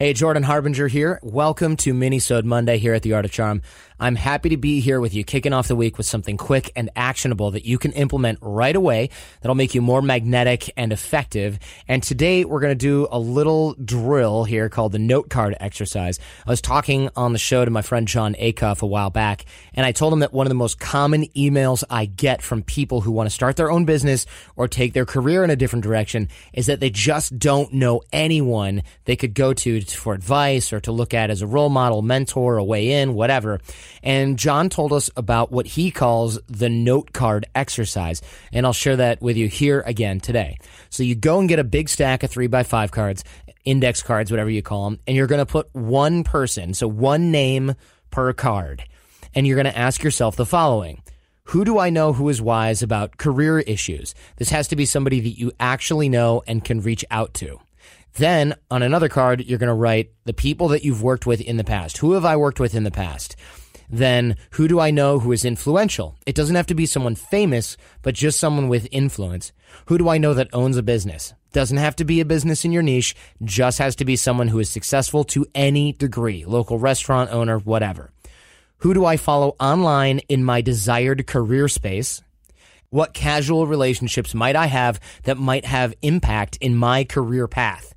Hey, Jordan Harbinger here. Welcome to Minisode Monday here at the Art of Charm. I'm happy to be here with you, kicking off the week with something quick and actionable that you can implement right away that'll make you more magnetic and effective. And today we're going to do a little drill here called the note card exercise. I was talking on the show to my friend Jon Acuff a while back, and I told him that one of the most common emails I get from people who want to start their own business or take their career in a different direction is that they just don't know anyone they could go to for advice or to look at as a role model, mentor, a way in, whatever. And Jon told us about what he calls the note card exercise. And I'll share that with you here again today. So you go and get a big stack of three by five cards, index cards, whatever you call them, and you're going to put one person, so one name per card. And you're going to ask yourself the following. Who do I know who is wise about career issues? This has to be somebody that you actually know and can reach out to. Then on another card, you're going to write the people that you've worked with in the past. Who have I worked with in the past? Then who do I know who is influential? It doesn't have to be someone famous, but just someone with influence. Who do I know that owns a business? Doesn't have to be a business in your niche, just has to be someone who is successful to any degree, local restaurant owner, whatever. Who do I follow online in my desired career space? What casual relationships might I have that might have impact in my career path?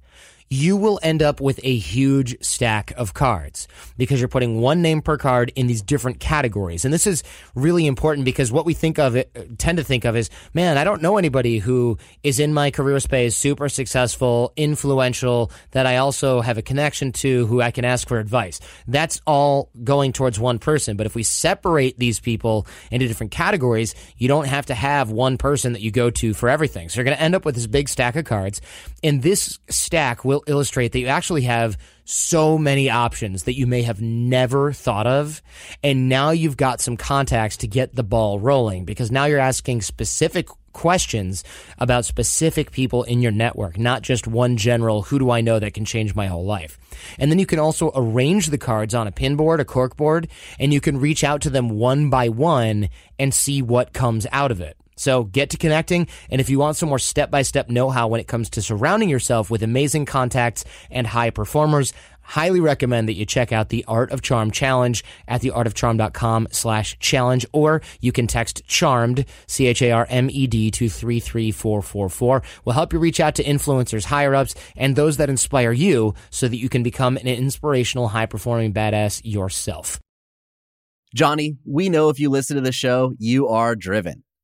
You will end up with a huge stack of cards because you're putting one name per card in these different categories. And this is really important because what we think of it, tend to think of is, man, I don't know anybody who is in my career space, super successful, influential, that I also have a connection to who I can ask for advice. That's all going towards one person. But if we separate these people into different categories, you don't have to have one person that you go to for everything. So you're going to end up with this big stack of cards. And this stack will illustrate that you actually have so many options that you may have never thought of. And now you've got some contacts to get the ball rolling because now you're asking specific questions about specific people in your network, not just one general, who do I know that can change my whole life? And then you can also arrange the cards on a pin board, a cork board, and you can reach out to them one by one and see what comes out of it. So get to connecting. And if you want some more step by step know how when it comes to surrounding yourself with amazing contacts and high performers, highly recommend that you check out the Art of Charm challenge at theartofcharm.com slash challenge, or you can text charmed, C-H-A-R-M-E-D to 33444. We'll help you reach out to influencers, higher ups, and those that inspire you so that you can become an inspirational, high performing badass yourself. Johnny, we know if you listen to the show, you are driven.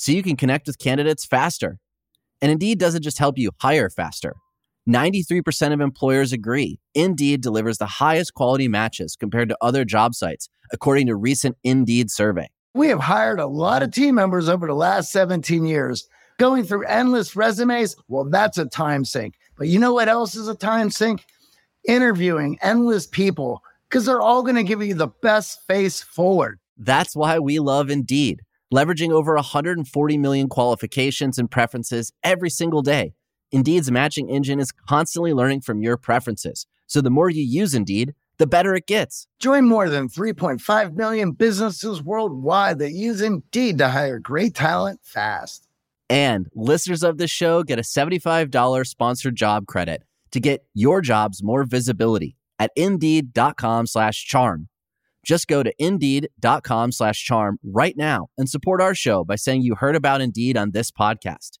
so you can connect with candidates faster. And Indeed doesn't just help you hire faster. 93% of employers agree Indeed delivers the highest quality matches compared to other job sites, according to recent Indeed survey. We have hired a lot of team members over the last 17 years. Going through endless resumes, well, that's a time sink. But you know what else is a time sink? Interviewing endless people because they're all going to give you the best face forward. That's why we love Indeed leveraging over 140 million qualifications and preferences every single day. Indeed's matching engine is constantly learning from your preferences. So the more you use Indeed, the better it gets. Join more than 3.5 million businesses worldwide that use Indeed to hire great talent fast. And listeners of this show get a $75 sponsored job credit to get your jobs more visibility at indeed.com slash charm. Just go to indeed.com slash charm right now and support our show by saying you heard about Indeed on this podcast.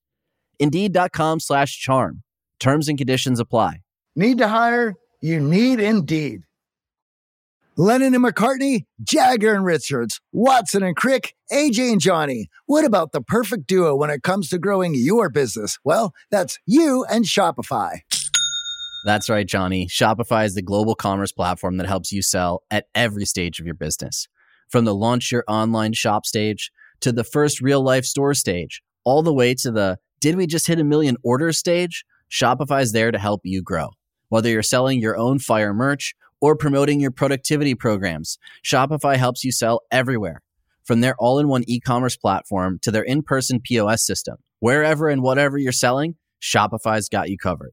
Indeed.com slash charm. Terms and conditions apply. Need to hire? you need Indeed. Lennon and McCartney, Jagger and Richards, Watson and Crick, AJ and Johnny. What about the perfect duo when it comes to growing your business? Well, that's you and Shopify. That's right, Johnny. Shopify is the global commerce platform that helps you sell at every stage of your business. From the launch your online shop stage to the first real life store stage, all the way to the did we just hit a million orders stage? Shopify is there to help you grow. Whether you're selling your own fire merch or promoting your productivity programs, Shopify helps you sell everywhere. From their all in one e commerce platform to their in person POS system, wherever and whatever you're selling, Shopify's got you covered.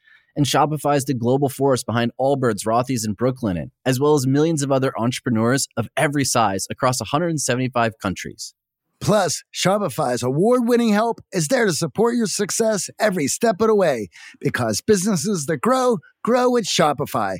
and Shopify is the global force behind Allbirds, Rothy's, and Brooklinen, as well as millions of other entrepreneurs of every size across 175 countries. Plus, Shopify's award winning help is there to support your success every step of the way because businesses that grow, grow with Shopify.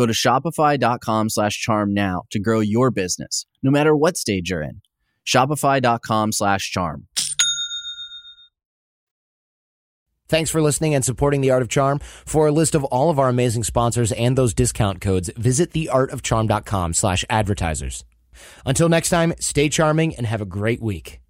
Go to shopify.com slash charm now to grow your business, no matter what stage you're in. Shopify.com slash charm. Thanks for listening and supporting The Art of Charm. For a list of all of our amazing sponsors and those discount codes, visit theartofcharm.com slash advertisers. Until next time, stay charming and have a great week.